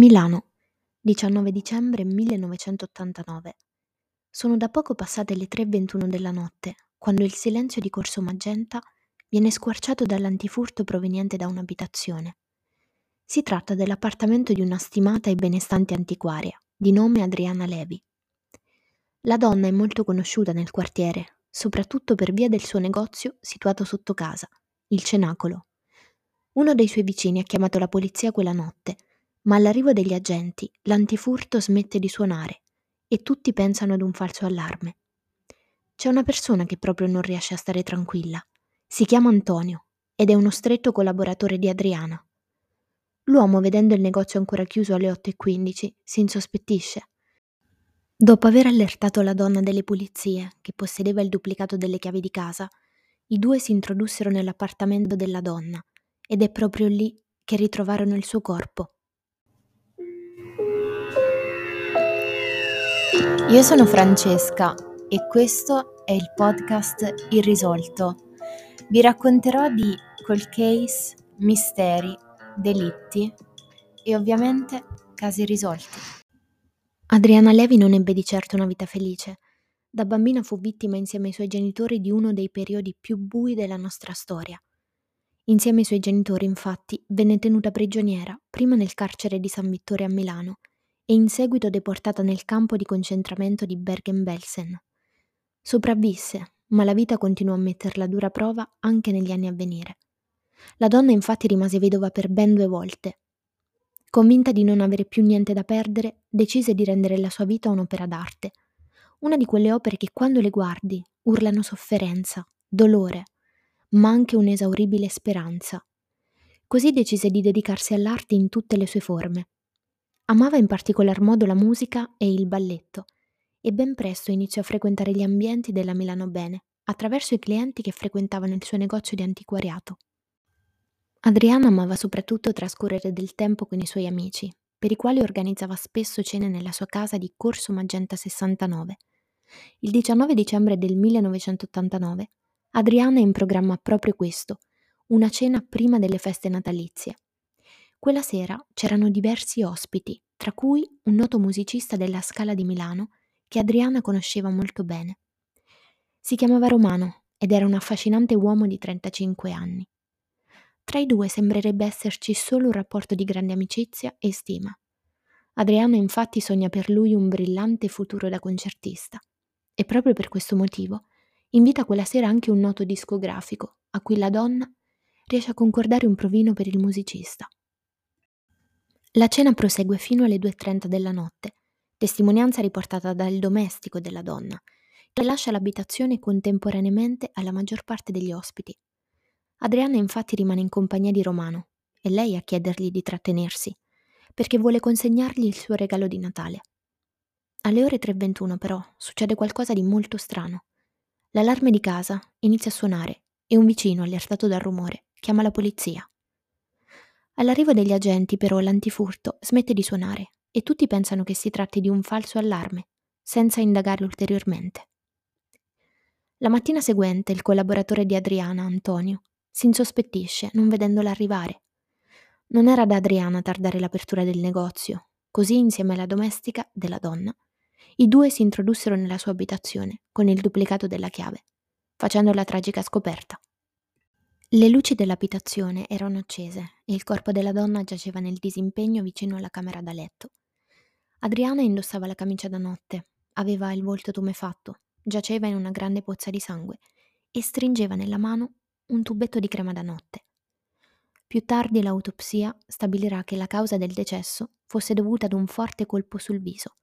Milano, 19 dicembre 1989. Sono da poco passate le 3.21 della notte, quando il silenzio di Corso Magenta viene squarciato dall'antifurto proveniente da un'abitazione. Si tratta dell'appartamento di una stimata e benestante antiquaria, di nome Adriana Levi. La donna è molto conosciuta nel quartiere, soprattutto per via del suo negozio situato sotto casa, il Cenacolo. Uno dei suoi vicini ha chiamato la polizia quella notte ma all'arrivo degli agenti l'antifurto smette di suonare e tutti pensano ad un falso allarme. C'è una persona che proprio non riesce a stare tranquilla. Si chiama Antonio ed è uno stretto collaboratore di Adriana. L'uomo, vedendo il negozio ancora chiuso alle 8.15, si insospettisce. Dopo aver allertato la donna delle pulizie, che possedeva il duplicato delle chiavi di casa, i due si introdussero nell'appartamento della donna ed è proprio lì che ritrovarono il suo corpo, Io sono Francesca e questo è il podcast Irrisolto. Vi racconterò di cold case, misteri, delitti e ovviamente casi risolti. Adriana Levi non ebbe di certo una vita felice. Da bambina fu vittima insieme ai suoi genitori di uno dei periodi più bui della nostra storia. Insieme ai suoi genitori, infatti, venne tenuta prigioniera, prima nel carcere di San Vittore a Milano e in seguito deportata nel campo di concentramento di Bergen-Belsen. Sopravvisse, ma la vita continuò a metterla a dura prova anche negli anni a venire. La donna infatti rimase vedova per ben due volte. Convinta di non avere più niente da perdere, decise di rendere la sua vita un'opera d'arte. Una di quelle opere che quando le guardi urlano sofferenza, dolore, ma anche un'esauribile speranza. Così decise di dedicarsi all'arte in tutte le sue forme. Amava in particolar modo la musica e il balletto e ben presto iniziò a frequentare gli ambienti della Milano Bene attraverso i clienti che frequentavano il suo negozio di antiquariato. Adriana amava soprattutto trascorrere del tempo con i suoi amici, per i quali organizzava spesso cene nella sua casa di Corso Magenta 69. Il 19 dicembre del 1989 Adriana è in programma proprio questo, una cena prima delle feste natalizie. Quella sera c'erano diversi ospiti, tra cui un noto musicista della Scala di Milano che Adriana conosceva molto bene. Si chiamava Romano ed era un affascinante uomo di 35 anni. Tra i due sembrerebbe esserci solo un rapporto di grande amicizia e stima. Adriana infatti sogna per lui un brillante futuro da concertista e proprio per questo motivo invita quella sera anche un noto discografico a cui la donna riesce a concordare un provino per il musicista. La cena prosegue fino alle 2.30 della notte, testimonianza riportata dal domestico della donna, che lascia l'abitazione contemporaneamente alla maggior parte degli ospiti. Adriana infatti rimane in compagnia di Romano, e lei a chiedergli di trattenersi, perché vuole consegnargli il suo regalo di Natale. Alle ore 3.21 però succede qualcosa di molto strano. L'allarme di casa inizia a suonare e un vicino, allertato dal rumore, chiama la polizia. All'arrivo degli agenti però l'antifurto smette di suonare e tutti pensano che si tratti di un falso allarme, senza indagare ulteriormente. La mattina seguente il collaboratore di Adriana, Antonio, si insospettisce non vedendola arrivare. Non era da Adriana tardare l'apertura del negozio, così insieme alla domestica della donna, i due si introdussero nella sua abitazione con il duplicato della chiave, facendo la tragica scoperta. Le luci dell'abitazione erano accese e il corpo della donna giaceva nel disimpegno vicino alla camera da letto. Adriana indossava la camicia da notte, aveva il volto tumefatto, giaceva in una grande pozza di sangue e stringeva nella mano un tubetto di crema da notte. Più tardi l'autopsia stabilirà che la causa del decesso fosse dovuta ad un forte colpo sul viso,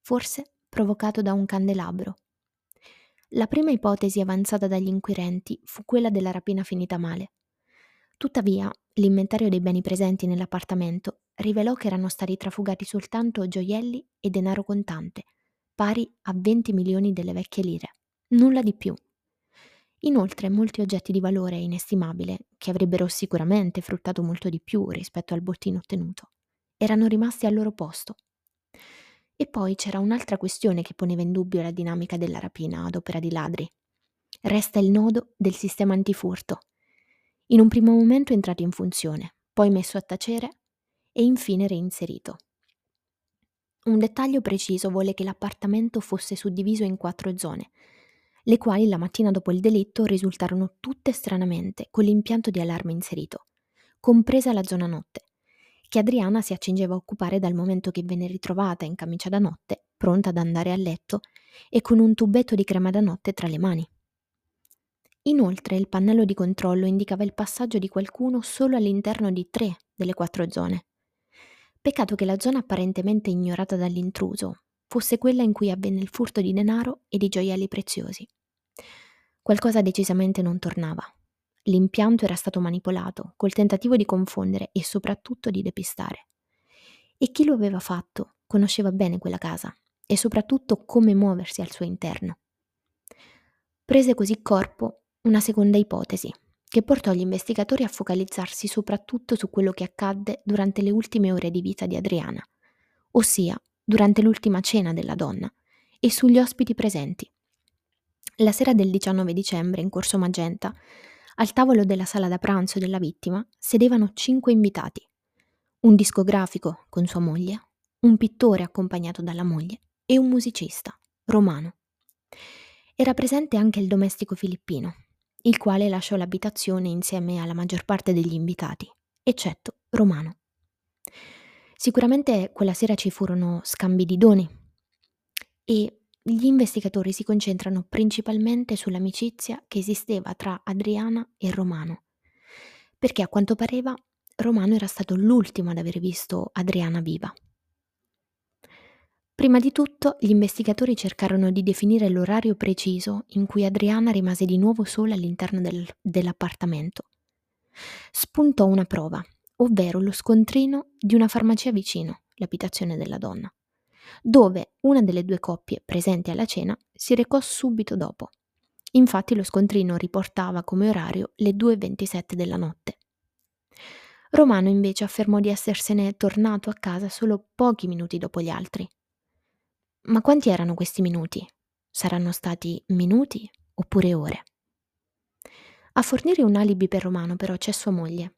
forse provocato da un candelabro la prima ipotesi avanzata dagli inquirenti fu quella della rapina finita male. Tuttavia, l'inventario dei beni presenti nell'appartamento rivelò che erano stati trafugati soltanto gioielli e denaro contante, pari a 20 milioni delle vecchie lire. Nulla di più. Inoltre, molti oggetti di valore inestimabile, che avrebbero sicuramente fruttato molto di più rispetto al bottino ottenuto, erano rimasti al loro posto. E poi c'era un'altra questione che poneva in dubbio la dinamica della rapina ad opera di ladri. Resta il nodo del sistema antifurto. In un primo momento entrato in funzione, poi messo a tacere e infine reinserito. Un dettaglio preciso vuole che l'appartamento fosse suddiviso in quattro zone, le quali la mattina dopo il delitto risultarono tutte stranamente con l'impianto di allarme inserito, compresa la zona notte, che Adriana si accingeva a occupare dal momento che venne ritrovata in camicia da notte, pronta ad andare a letto e con un tubetto di crema da notte tra le mani. Inoltre il pannello di controllo indicava il passaggio di qualcuno solo all'interno di tre delle quattro zone. Peccato che la zona apparentemente ignorata dall'intruso fosse quella in cui avvenne il furto di denaro e di gioielli preziosi. Qualcosa decisamente non tornava. L'impianto era stato manipolato col tentativo di confondere e soprattutto di depistare. E chi lo aveva fatto conosceva bene quella casa e soprattutto come muoversi al suo interno. Prese così corpo una seconda ipotesi, che portò gli investigatori a focalizzarsi soprattutto su quello che accadde durante le ultime ore di vita di Adriana, ossia durante l'ultima cena della donna, e sugli ospiti presenti. La sera del 19 dicembre, in Corso Magenta, al tavolo della sala da pranzo della vittima sedevano cinque invitati. Un discografico con sua moglie, un pittore accompagnato dalla moglie e un musicista, romano. Era presente anche il domestico filippino, il quale lasciò l'abitazione insieme alla maggior parte degli invitati, eccetto Romano. Sicuramente quella sera ci furono scambi di doni e gli investigatori si concentrano principalmente sull'amicizia che esisteva tra Adriana e Romano, perché a quanto pareva Romano era stato l'ultimo ad aver visto Adriana viva. Prima di tutto gli investigatori cercarono di definire l'orario preciso in cui Adriana rimase di nuovo sola all'interno del, dell'appartamento. Spuntò una prova, ovvero lo scontrino di una farmacia vicino, l'abitazione della donna, dove una delle due coppie presenti alla cena si recò subito dopo. Infatti lo scontrino riportava come orario le 2.27 della notte. Romano invece affermò di essersene tornato a casa solo pochi minuti dopo gli altri. Ma quanti erano questi minuti? Saranno stati minuti oppure ore? A fornire un alibi per Romano però c'è sua moglie.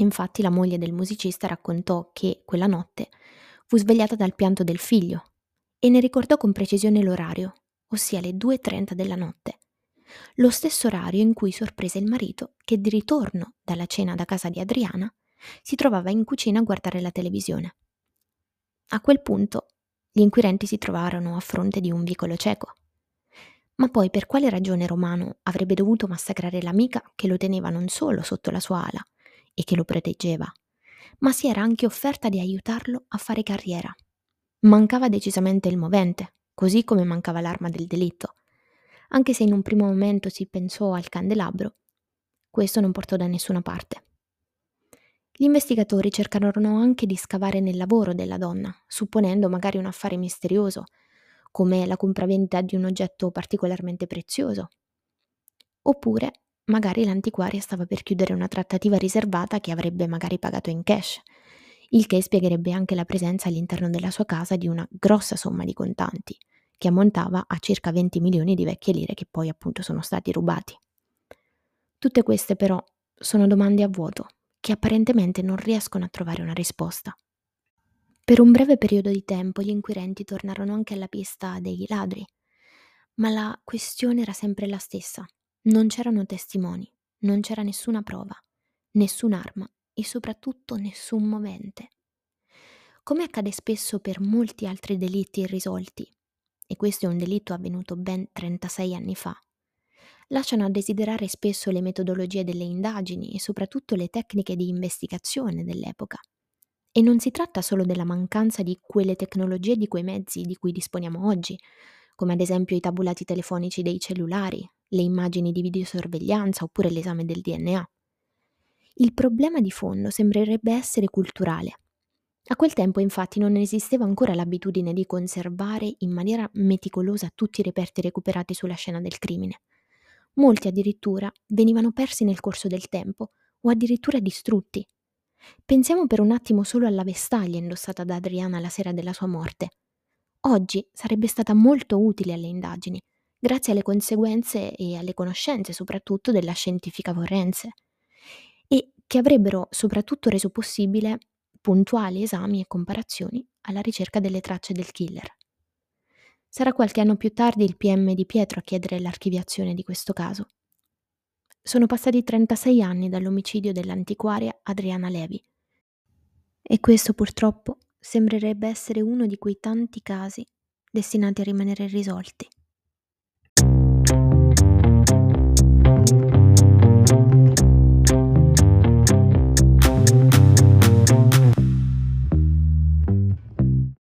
Infatti la moglie del musicista raccontò che quella notte fu svegliata dal pianto del figlio e ne ricordò con precisione l'orario, ossia le 2.30 della notte, lo stesso orario in cui sorprese il marito che di ritorno dalla cena da casa di Adriana si trovava in cucina a guardare la televisione. A quel punto gli inquirenti si trovarono a fronte di un vicolo cieco. Ma poi per quale ragione Romano avrebbe dovuto massacrare l'amica che lo teneva non solo sotto la sua ala e che lo proteggeva, ma si era anche offerta di aiutarlo a fare carriera. Mancava decisamente il movente, così come mancava l'arma del delitto. Anche se in un primo momento si pensò al candelabro, questo non portò da nessuna parte. Gli investigatori cercarono anche di scavare nel lavoro della donna, supponendo magari un affare misterioso, come la compravendita di un oggetto particolarmente prezioso. Oppure magari l'antiquaria stava per chiudere una trattativa riservata che avrebbe magari pagato in cash, il che spiegherebbe anche la presenza all'interno della sua casa di una grossa somma di contanti, che ammontava a circa 20 milioni di vecchie lire che poi appunto sono stati rubati. Tutte queste però sono domande a vuoto che apparentemente non riescono a trovare una risposta. Per un breve periodo di tempo gli inquirenti tornarono anche alla pista dei ladri, ma la questione era sempre la stessa. Non c'erano testimoni, non c'era nessuna prova, nessun'arma e soprattutto nessun movente. Come accade spesso per molti altri delitti irrisolti, e questo è un delitto avvenuto ben 36 anni fa, lasciano a desiderare spesso le metodologie delle indagini e soprattutto le tecniche di investigazione dell'epoca. E non si tratta solo della mancanza di quelle tecnologie e di quei mezzi di cui disponiamo oggi, come ad esempio i tabulati telefonici dei cellulari, le immagini di videosorveglianza oppure l'esame del DNA. Il problema di fondo sembrerebbe essere culturale. A quel tempo infatti non esisteva ancora l'abitudine di conservare in maniera meticolosa tutti i reperti recuperati sulla scena del crimine. Molti addirittura venivano persi nel corso del tempo o addirittura distrutti. Pensiamo per un attimo solo alla vestaglia indossata da Adriana la sera della sua morte. Oggi sarebbe stata molto utile alle indagini, grazie alle conseguenze e alle conoscenze soprattutto della scientifica forense, e che avrebbero soprattutto reso possibile puntuali esami e comparazioni alla ricerca delle tracce del killer. Sarà qualche anno più tardi il PM di Pietro a chiedere l'archiviazione di questo caso. Sono passati 36 anni dall'omicidio dell'antiquaria Adriana Levi. E questo purtroppo sembrerebbe essere uno di quei tanti casi destinati a rimanere irrisolti.